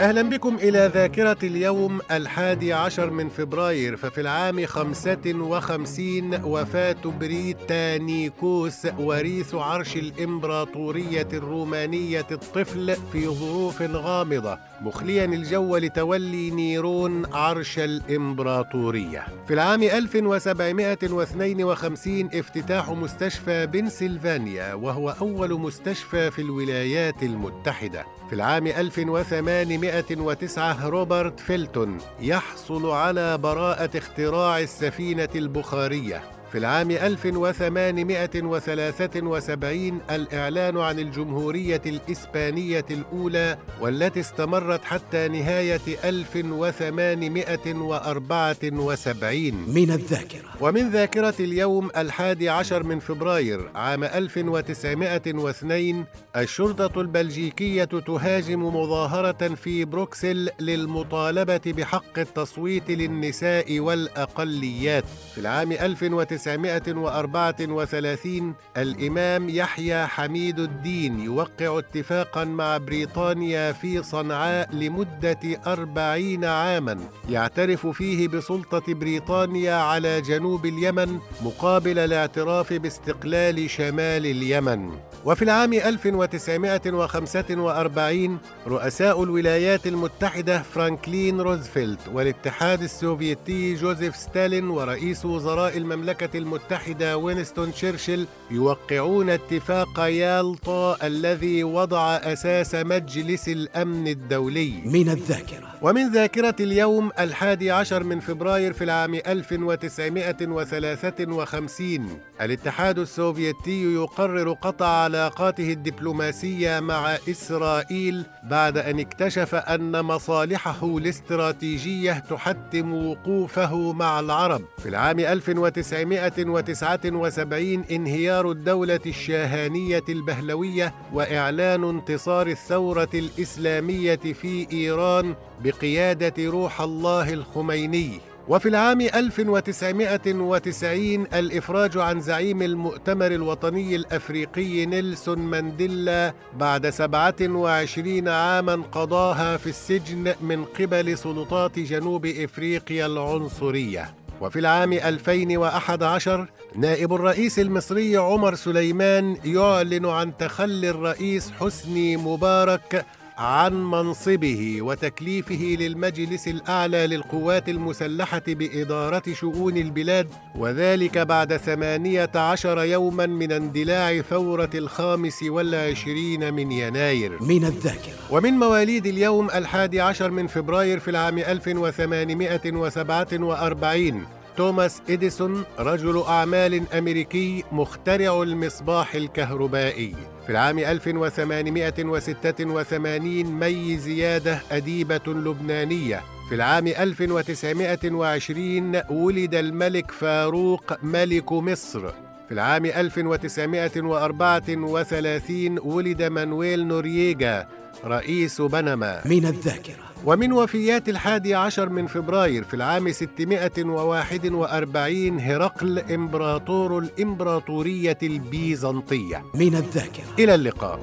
أهلا بكم إلى ذاكرة اليوم الحادي عشر من فبراير ففي العام خمسة وخمسين وفاة بريتانيكوس وريث عرش الإمبراطورية الرومانية الطفل في ظروف غامضة. مخليا الجو لتولي نيرون عرش الإمبراطورية. في العام 1752 افتتاح مستشفى بنسلفانيا وهو أول مستشفى في الولايات المتحدة. في العام 1809 روبرت فيلتون يحصل على براءة اختراع السفينة البخارية. في العام 1873 الإعلان عن الجمهورية الإسبانية الأولى والتي استمرت حتى نهاية 1874 من الذاكرة. ومن ذاكرة اليوم الحادي عشر من فبراير عام 1902 الشرطة البلجيكية تهاجم مظاهرة في بروكسل للمطالبة بحق التصويت للنساء والأقليات. في العام 1934 الإمام يحيى حميد الدين يوقع اتفاقا مع بريطانيا في صنعاء لمدة أربعين عاما. يعترف فيه بسلطة بريطانيا على جنوب اليمن مقابل الاعتراف باستقلال شمال اليمن. وفي العام 1945 رؤساء الولايات المتحدة فرانكلين روزفلت والاتحاد السوفيتي جوزيف ستالين ورئيس وزراء المملكة المتحدة وينستون تشرشل يوقعون اتفاق يالطا الذي وضع أساس مجلس الأمن الدولي. من الذاكرة. ومن ذاكرة اليوم الحادي عشر من فبراير في العام 1953 الاتحاد السوفيتي يقرر قطع علاقاته الدبلوماسية مع إسرائيل بعد أن اكتشف أن مصالحه الاستراتيجية تحتم وقوفه مع العرب. في العام 1979 انهيار الدولة الشاهانية البهلوية وإعلان انتصار الثورة الإسلامية في إيران بقيادة روح الله الخميني. وفي العام 1990 الإفراج عن زعيم المؤتمر الوطني الأفريقي نيلسون مانديلا بعد 27 عاما قضاها في السجن من قبل سلطات جنوب إفريقيا العنصرية. وفي العام 2011 نائب الرئيس المصري عمر سليمان يعلن عن تخلي الرئيس حسني مبارك عن منصبه وتكليفه للمجلس الأعلى للقوات المسلحة بإدارة شؤون البلاد وذلك بعد ثمانية عشر يوما من اندلاع ثورة الخامس والعشرين من يناير. من الذاكرة. ومن مواليد اليوم الحادي عشر من فبراير في العام 1847 توماس إديسون رجل أعمال أمريكي مخترع المصباح الكهربائي. في العام 1886 مي زيادة أديبة لبنانية. في العام 1920 ولد الملك فاروق ملك مصر. في العام 1934 ولد مانويل نورييجا رئيس بنما. من الذاكرة. ومن وفيات الحادي عشر من فبراير في العام 641 هرقل إمبراطور الإمبراطورية البيزنطية. من الذاكرة. إلى اللقاء.